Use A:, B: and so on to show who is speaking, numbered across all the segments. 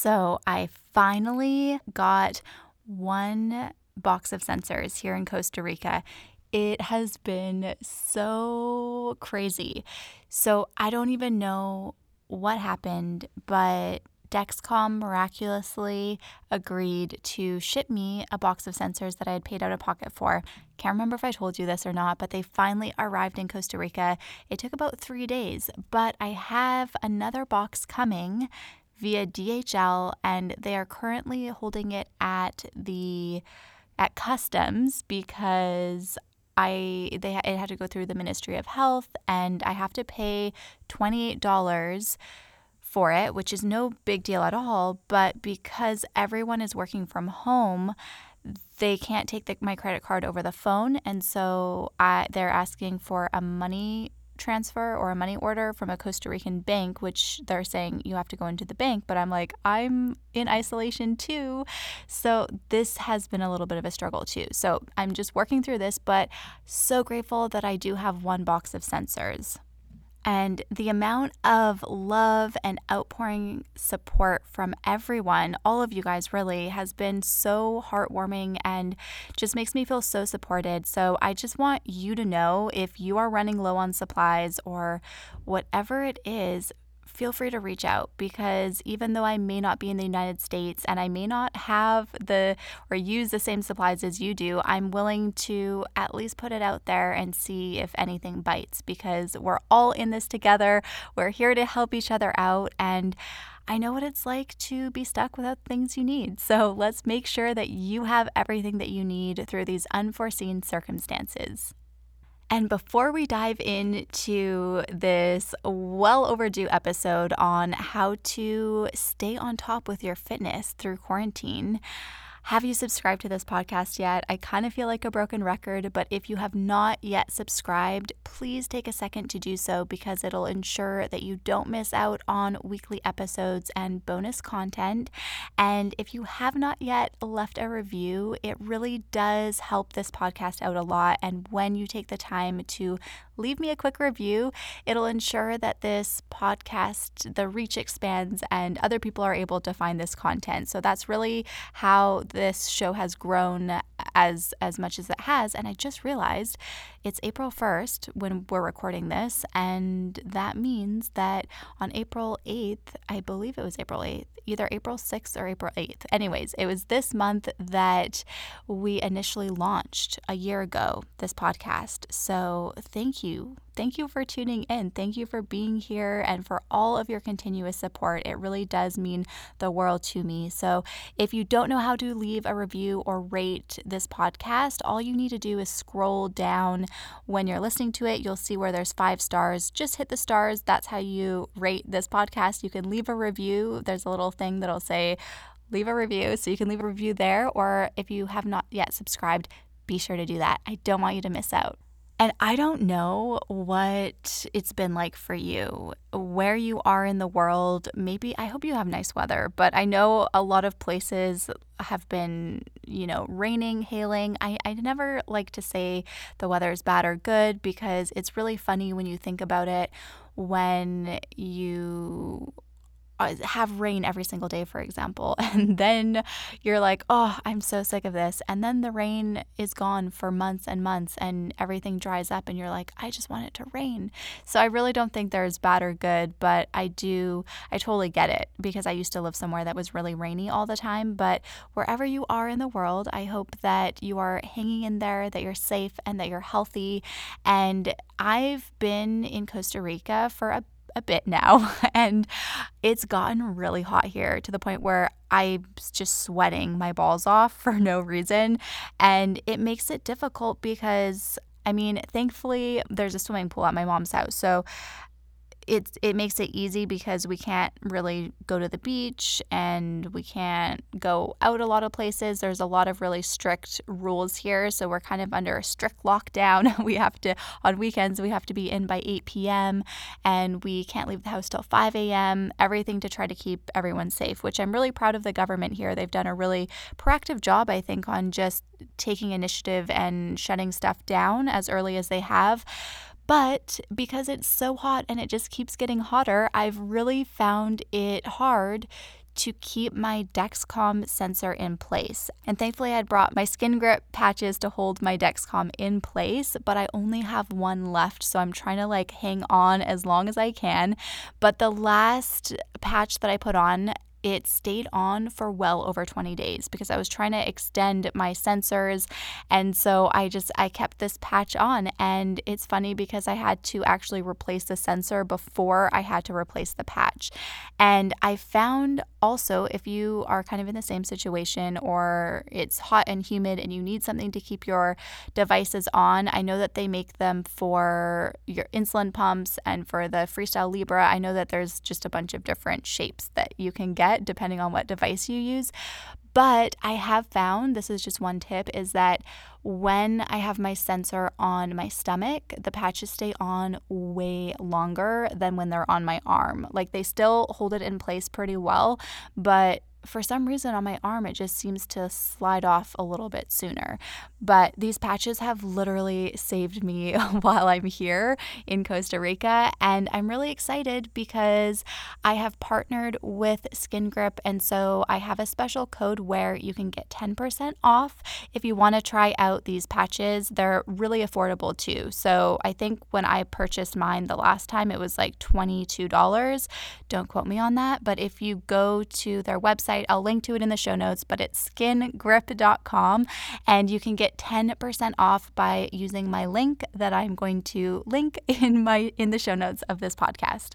A: So I finally got one box of sensors here in Costa Rica. It has been so crazy. So I don't even know what happened, but Dexcom miraculously agreed to ship me a box of sensors that I had paid out of pocket for. Can't remember if I told you this or not, but they finally arrived in Costa Rica. It took about three days, but I have another box coming via DHL, and they are currently holding it at the at customs because I they it had to go through the Ministry of Health, and I have to pay twenty eight dollars for it, which is no big deal at all. But because everyone is working from home, they can't take the, my credit card over the phone, and so I, they're asking for a money transfer or a money order from a Costa Rican bank, which they're saying you have to go into the bank. But I'm like, I'm in isolation too. So this has been a little bit of a struggle too. So I'm just working through this, but so grateful that I do have one box of sensors. And the amount of love and outpouring support from everyone, all of you guys really, has been so heartwarming and just makes me feel so supported. So I just want you to know if you are running low on supplies or whatever it is, feel free to reach out because even though I may not be in the United States and I may not have the or use the same supplies as you do, I'm willing to at least put it out there and see if anything bites because we're all in this together. We're here to help each other out and I know what it's like to be stuck without things you need. So let's make sure that you have everything that you need through these unforeseen circumstances. And before we dive into this well overdue episode on how to stay on top with your fitness through quarantine, have you subscribed to this podcast yet? I kind of feel like a broken record, but if you have not yet subscribed, please take a second to do so because it'll ensure that you don't miss out on weekly episodes and bonus content. And if you have not yet left a review, it really does help this podcast out a lot. And when you take the time to leave me a quick review, it'll ensure that this podcast, the reach expands and other people are able to find this content. So that's really how this show has grown as as much as it has and I just realized it's April 1st when we're recording this and that means that on April 8th, I believe it was April 8th, either April 6th or April 8th. Anyways, it was this month that we initially launched a year ago this podcast. So, thank you Thank you for tuning in. Thank you for being here and for all of your continuous support. It really does mean the world to me. So, if you don't know how to leave a review or rate this podcast, all you need to do is scroll down when you're listening to it. You'll see where there's five stars. Just hit the stars. That's how you rate this podcast. You can leave a review. There's a little thing that'll say, leave a review. So you can leave a review there. Or if you have not yet subscribed, be sure to do that. I don't want you to miss out. And I don't know what it's been like for you, where you are in the world. Maybe I hope you have nice weather, but I know a lot of places have been, you know, raining, hailing. I, I never like to say the weather is bad or good because it's really funny when you think about it when you Uh, have rain every single day, for example, and then you're like, oh, I'm so sick of this. And then the rain is gone for months and months and everything dries up, and you're like, I just want it to rain. So I really don't think there's bad or good, but I do, I totally get it because I used to live somewhere that was really rainy all the time. But wherever you are in the world, I hope that you are hanging in there, that you're safe, and that you're healthy. And I've been in Costa Rica for a a bit now, and it's gotten really hot here to the point where I'm just sweating my balls off for no reason. And it makes it difficult because, I mean, thankfully, there's a swimming pool at my mom's house. So it it makes it easy because we can't really go to the beach and we can't go out a lot of places. There's a lot of really strict rules here, so we're kind of under a strict lockdown. we have to on weekends we have to be in by 8 p.m. and we can't leave the house till 5 a.m. Everything to try to keep everyone safe, which I'm really proud of the government here. They've done a really proactive job, I think, on just taking initiative and shutting stuff down as early as they have. But because it's so hot and it just keeps getting hotter, I've really found it hard to keep my Dexcom sensor in place. And thankfully, I had brought my skin grip patches to hold my Dexcom in place, but I only have one left. So I'm trying to like hang on as long as I can. But the last patch that I put on it stayed on for well over 20 days because I was trying to extend my sensors. And so I just, I kept this patch on. And it's funny because I had to actually replace the sensor before I had to replace the patch. And I found also, if you are kind of in the same situation or it's hot and humid and you need something to keep your devices on, I know that they make them for your insulin pumps and for the Freestyle Libre. I know that there's just a bunch of different shapes that you can get depending on what device you use. But I have found this is just one tip is that when I have my sensor on my stomach, the patches stay on way longer than when they're on my arm. Like they still hold it in place pretty well, but for some reason on my arm, it just seems to slide off a little bit sooner. But these patches have literally saved me while I'm here in Costa Rica. And I'm really excited because I have partnered with Skin Grip. And so I have a special code where you can get 10% off if you want to try out these patches. They're really affordable too. So I think when I purchased mine the last time, it was like $22. Don't quote me on that. But if you go to their website, website. I'll link to it in the show notes, but it's skingrip.com and you can get 10% off by using my link that I'm going to link in my in the show notes of this podcast.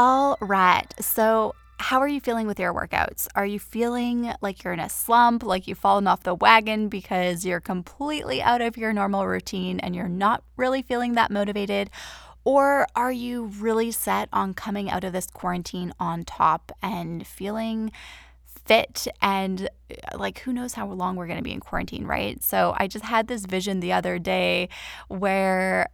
A: All right. So, how are you feeling with your workouts? Are you feeling like you're in a slump, like you've fallen off the wagon because you're completely out of your normal routine and you're not really feeling that motivated? Or are you really set on coming out of this quarantine on top and feeling fit and uh, like who knows how long we're going to be in quarantine, right? So I just had this vision the other day where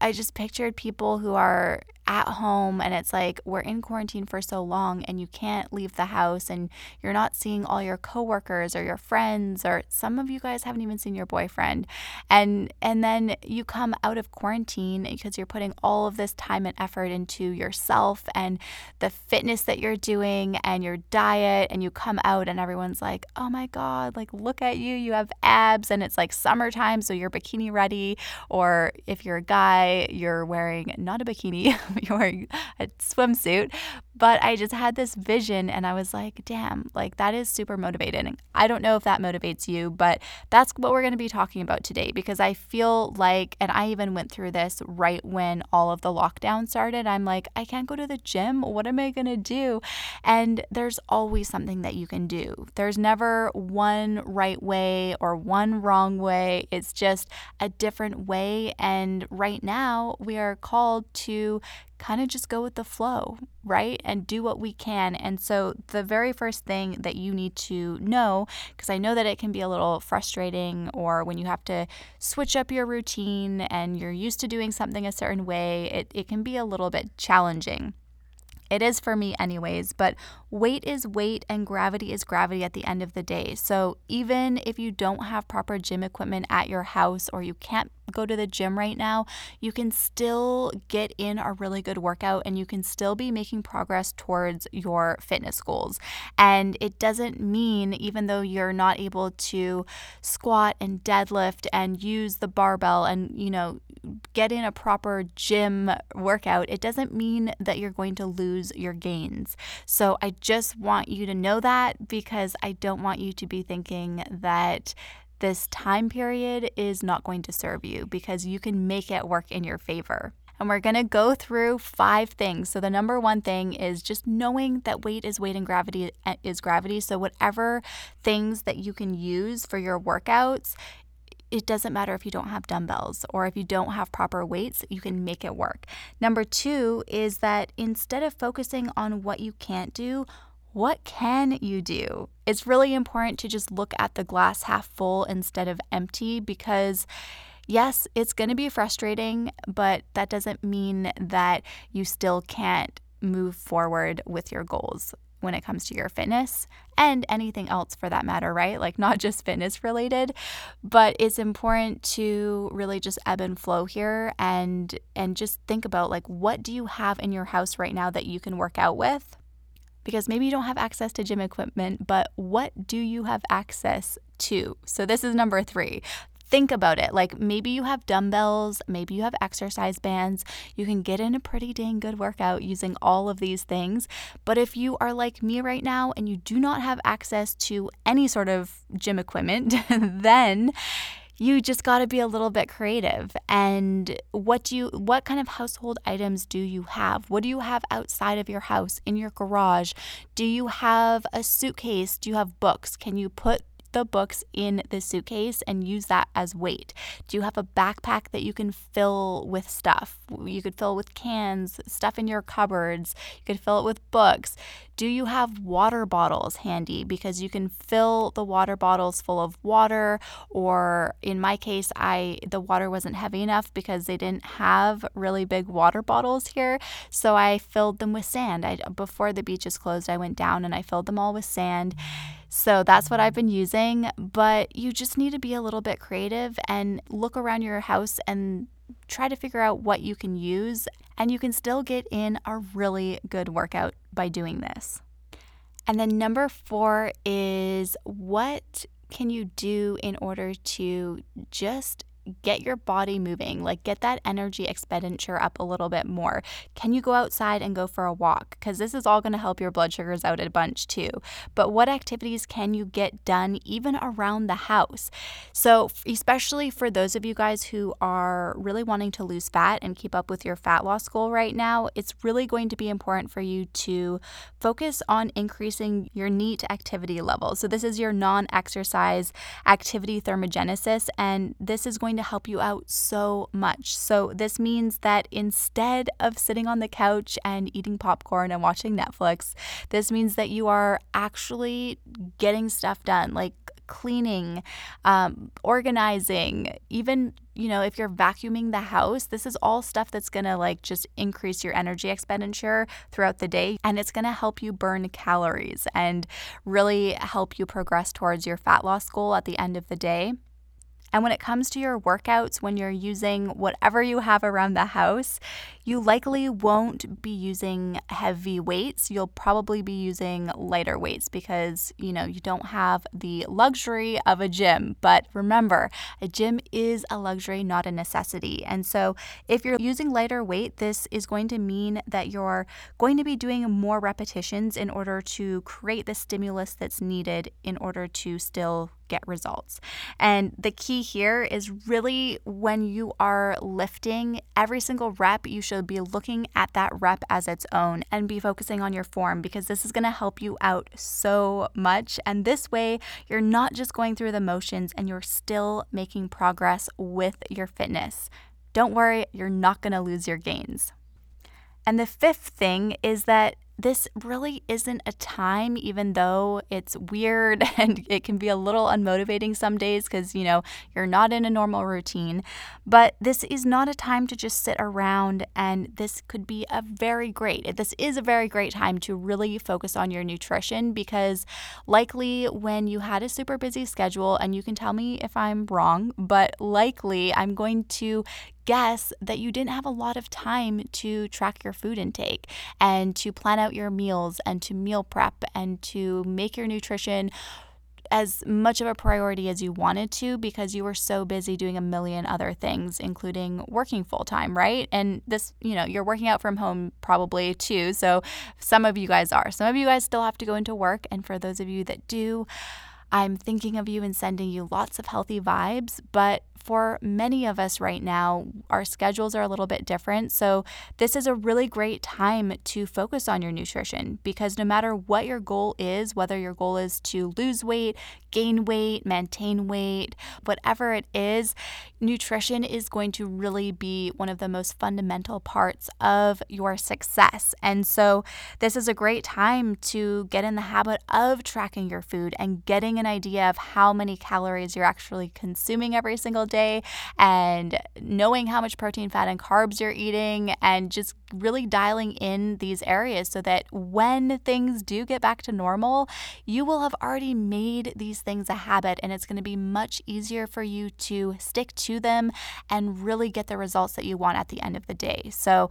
A: I just pictured people who are at home and it's like we're in quarantine for so long and you can't leave the house and you're not seeing all your coworkers or your friends or some of you guys haven't even seen your boyfriend. And and then you come out of quarantine because you're putting all of this time and effort into yourself and the fitness that you're doing and your diet and you come out and everyone's like oh my god like look at you you have abs. And it's like summertime so you're bikini ready. Or if you're a guy you're wearing not a bikini you're wearing a swimsuit. But I just had this vision and I was like, damn, like that is super motivating. I don't know if that motivates you, but that's what we're going to be talking about today because I feel like, and I even went through this right when all of the lockdown started. I'm like, I can't go to the gym. What am I going to do? And there's always something that you can do. There's never one right way or one wrong way. It's just a different way. And right now, we are called to kind of just go with the flow, right? And do what we can. And so, the very first thing that you need to know, because I know that it can be a little frustrating, or when you have to switch up your routine and you're used to doing something a certain way, it, it can be a little bit challenging. It is for me, anyways, but weight is weight and gravity is gravity at the end of the day. So, even if you don't have proper gym equipment at your house or you can't go to the gym right now, you can still get in a really good workout and you can still be making progress towards your fitness goals. And it doesn't mean, even though you're not able to squat and deadlift and use the barbell and, you know, get in a proper gym workout, it doesn't mean that you're going to lose your gains. So I just want you to know that because I don't want you to be thinking that this time period is not going to serve you because you can make it work in your favor. And we're gonna go through five things. So, the number one thing is just knowing that weight is weight and gravity eh, is gravity. So, whatever things that you can use for your workouts, it doesn't matter if you don't have dumbbells or if you don't have proper weights, you can make it work. Number two is that instead of focusing on what you can't do, what can you do? It's really important to just look at the glass half full instead of empty because. Yes, it's going to be frustrating, but that doesn't mean that you still can't move forward with your goals when it comes to your fitness and anything else for that matter, right? Like not just fitness related, but it's important to really just ebb and flow here and and just think about like what do you have in your house right now that you can work out with? Because maybe you don't have access to gym equipment, but what do you have access to? So this is number 3 think about it. Like maybe you have dumbbells, maybe you have exercise bands. You can get in a pretty dang good workout using all of these things. But if you are like me right now and you do not have access to any sort of gym equipment, then you just got to be a little bit creative. And what do you what kind of household items do you have? What do you have outside of your house in your garage? Do you have a suitcase? Do you have books? Can you put the books in the suitcase and use that as weight? Do you have a backpack that you can fill with stuff? You could fill with cans, stuff in your cupboards. You could fill it with books. Do you have water bottles handy? Because you can fill the water bottles full of water, or in my case, I the water wasn't heavy enough because they didn't have really big water bottles here, so I filled them with sand. I before the beaches closed, I went down and I filled them all with sand. So that's what I've been using, but you just need to be a little bit creative and look around your house and try to figure out what you can use, and you can still get in a really good workout by doing this. And then number four is what can you do in order to just get your body moving, like get that energy expenditure up a little bit more. Can you go outside and go for a walk? Because this is all going to help your blood sugars out a bunch too. But what activities can you get done even around the house? So, especially for those of you guys who are really wanting to lose fat and keep up with your fat loss goal right now, it's really going to be important for you to focus on increasing your NEAT activity level. So, this is your non exercise activity thermogenesis, and this is going to help you out so much. So, this means that instead of sitting on the couch and eating popcorn and watching Netflix, this means that you are actually getting stuff done, like cleaning, um, organizing, even you know, if you're vacuuming the house, this is all stuff that's gonna like just increase your energy expenditure throughout the day and it's gonna help you burn calories and really help you progress towards your fat loss goal at the end of the day. And when it comes to your workouts, when you're using whatever you have around the house, you likely won't be using heavy weights. You'll probably be using lighter weights because, you know, you don't have the luxury of a gym. But remember, a gym is a luxury, not a necessity. And so if you're using lighter weight, this is going to mean that you're going to be doing more repetitions in order to create the stimulus that's needed in order to still get results. And the key here is really when you are lifting every single rep, you should be looking at that rep as its own and be focusing on your form because this is going to help you out so much. And this way, you're not just going through the motions and you're still making progress with your fitness. Don't worry, you're not going to lose your gains. And the fifth thing is that this really isn't a time, even though it's weird and it can be a little unmotivating some days because, you know, you're not in a normal routine. But this is not a time to just sit around, and this could be a very great, this is a very great time to really focus on your nutrition because likely when you had a super busy schedule, and you can tell me if I'm wrong, but likely I'm going to guess that you didn't have a lot of time to track your food intake and to plan out your meals and to meal prep and to make your nutrition as much of a priority as you wanted to because you were so busy doing a million other things, including working full time, right? And this, you know, you're working out from home probably too. So some of you guys are. Some of you guys still have to go into work. And for those of you that do, I'm thinking of you and sending you lots of healthy vibes. But for many of us right now, our schedules are a little bit different. So, this is a really great time to focus on your nutrition because no matter what your goal is, whether your goal is to lose weight, gain weight, maintain weight, whatever it is, nutrition is going to really be one of the most fundamental parts of your success. And so, this is a great time to get in the habit of tracking your food and getting an idea of how many calories you're actually consuming every single day and knowing how much protein, fat, and carbs you're eating and just really dialing in these areas so that when things do get back to normal, you will have already made these things a habit and it's going to be much easier for you to stick to them and really get the results that you want at the end of the day. So,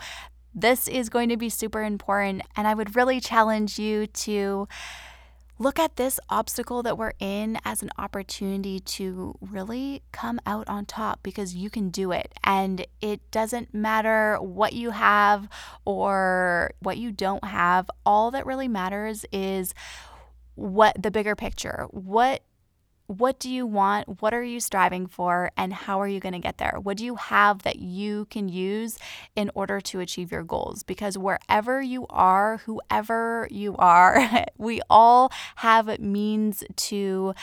A: this is going to be super important, and I would really challenge you to look at this obstacle that we're in as an opportunity to really come out on top because you can do it. And it doesn't matter what you have or what you don't have. All that really matters is what the bigger picture. What what do you want? What are you striving for? And how are you going to get there? What do you have that you can use in order to achieve your goals? Because wherever you are, whoever you are, we all have means to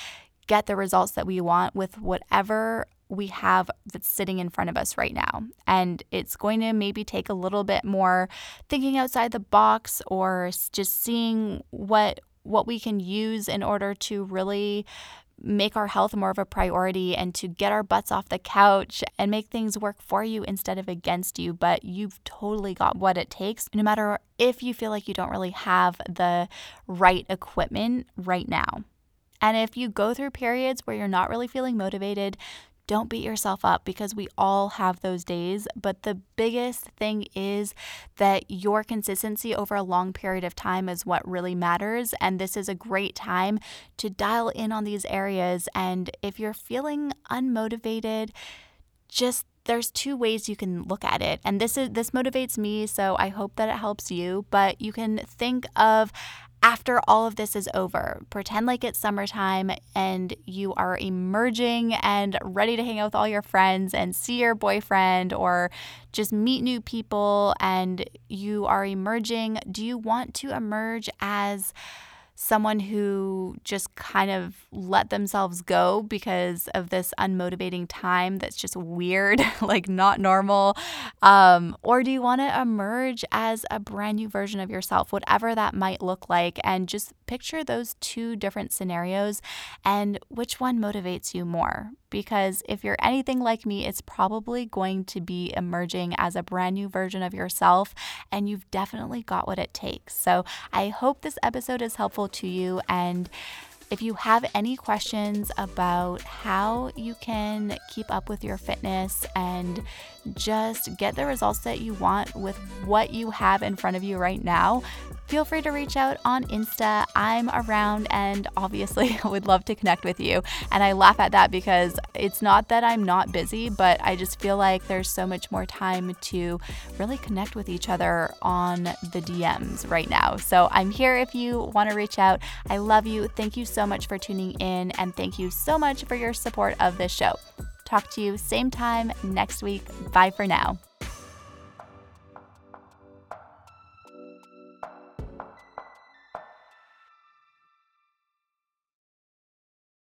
A: get the results that we want with whatever we have that's sitting in front of us right now. And it's going to maybe take a little bit more thinking outside the box or just seeing what what we can use in order to really make our health more of a priority and to get our butts off the couch and make things work for you instead of against you. But you've totally got what it takes, no matter if you feel like you don't really have the right equipment right now. And if you go through periods where you're not really feeling motivated, don't beat yourself up because we all have those days. But the biggest thing is that your consistency over a long period of time is what really matters. And this is a great time to dial in on these areas. And if you're feeling unmotivated, just there's two ways you can look at it and this is this motivates me so i hope that it helps you but you can think of after all of this is over, pretend like it's summertime and you are emerging and ready to hang out with all your friends and see your boyfriend or just meet new people and you are emerging. Do you want to emerge as someone who just kind of let themselves go because of this unmotivating time that's just weird, like not normal? Um, or do you want to emerge as a brand new version of yourself, whatever that might look like? And just picture those two different scenarios and which one motivates you more because if you're anything like me, it's probably going to be emerging as a brand new version of yourself, and you've definitely got what it takes. So I hope this episode is helpful to you. And if you have any questions about how you can keep up with your fitness and just get the results that you want with what you have in front of you right now, feel free to reach out on Insta. I'm around and obviously I would love to connect with you. And I laugh at that because it's not that I'm not busy, but I just feel like there's so much more time to really connect with each other on the DMs right now. So I'm here if you want to reach out. I love you. Thank you so much for tuning in and thank you so much for your support of this show. Talk to you same time next week. Bye for now.